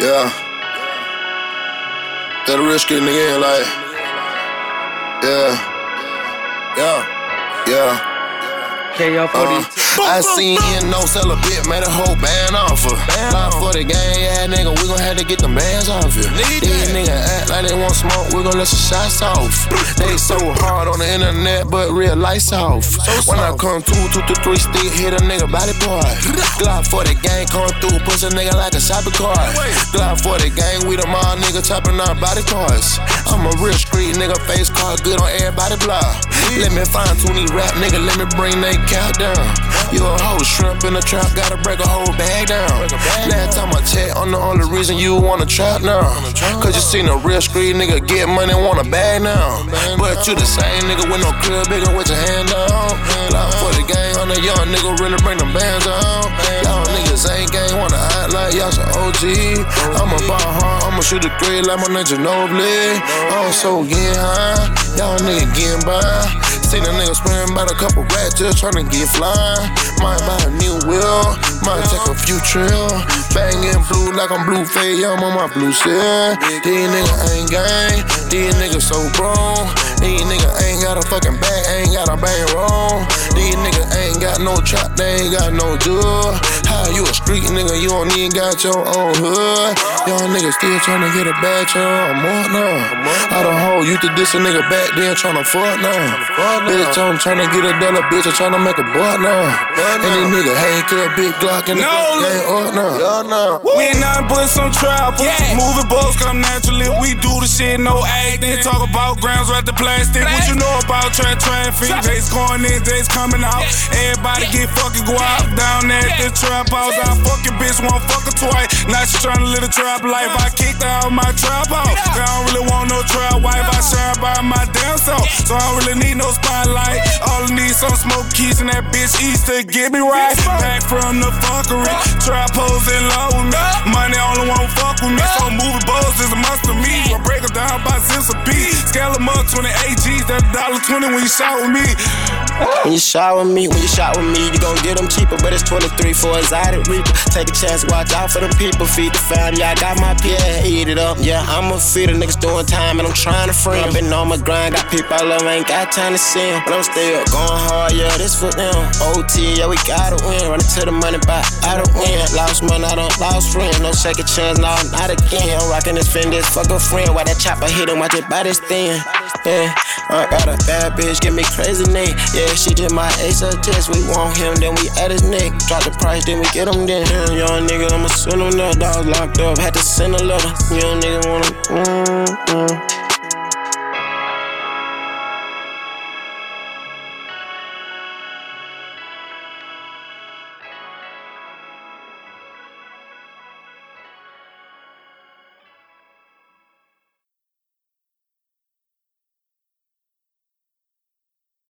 Yeah. That real street nigga like. Yeah. Yeah. Yeah. KO Uh, I seen no sell a bit, made a whole band off her. Line for the gang, yeah, nigga, we gon' have to get the bands off here. These niggas act like they want smoke, we gon' let some shots off. They so hard on the internet, but real lights off. When I come through, two to three stick, hit a nigga body part. Glock for the gang, come through, push a nigga like a shopping cart. Glock for the gang, we the mall nigga chopping our body parts. I'm a real street nigga, face card good on everybody block. Let me fine tune these rap nigga, let me bring they count down. You a whole shrimp in a trap, gotta break a whole bag down. Last time I checked, I'm the only reason you wanna trap now. Cause you seen a real street nigga get money, want a bag now. But you the same nigga with no crib, bigger with your hand down. Loud for the gang, on the young nigga really bring them bands on. Y'all niggas ain't gang, wanna act like y'all some OG. I'ma ball hard, I'ma shoot a three like my ninja Ginobili. I'm so getting high, y'all niggas getting by. Seen a nigga spend about a couple racks just trying to get fly. Might buy a new wheel, might take a few trill. Banging blue like I'm blue fade, I'm on my blue shit. These niggas ain't gang, these niggas so grown. These niggas ain't got a fucking bag, ain't got a bang roll. These niggas ain't got no trap, they ain't got no jewel. How you a street nigga, you don't even got your own hood. Y'all niggas still tryna get a bag, I'm on now. I don't hold you to diss a nigga back then tryna fuck now. Bitch, I'm tryna get a dollar, bitch, I'm tryna make a buck now. And these nigga hang to a big Glocc and the No. gang up now. Yeah, now. We ain't nothing but some trappers. Moving balls come naturally. We do the shit, no acting. Talk about grams right the plastic. What you know about trap traffic? Days going in, days coming out. Everybody get fucking go out down there at the trap house. I fucking bitch won't fuck her twice. Now she tryna live a trap life. I kicked out my trap house. I don't really want no trap wife. I shine by my damn self. So I don't really need no spotlight. All I need some smoke keys and that bitch eats to get me right. Back from the fuckery. Trap hoes in love with me. Money only won't fuck with me. So moving balls is a must to me. I break them down by cents a piece. Them up 28 G's. That's $1.20 when you shot with me. When you shot with me, when you shot with me, you gon' get them cheaper, but it's 23 for a exotic reaper. Take a chance, watch out for them people, feed the family. I got my yeah, eat it up. Yeah, I'm a the niggas doing time, and I'm trying to free 'em. Been on my grind, got people I love, ain't got time to see 'em. But I'm still going hard, yeah, this for them. OT, yeah, we gotta win. Running to the money, but I don't win. Lost money, I don't lost friend. No second chance, no, not again. I'm rocking this Fendi, fuck a friend. Why that chopper hit him, watch it by this thing. Yeah, I got a bad bitch, give me crazy neck. Yeah, she did my ace of test. We want him, then we at his neck. Drop the price, then we get him then. Damn, young nigga, I'ma send him there. Dog locked up, had to send a letter. Young nigga wanna, mm, mm.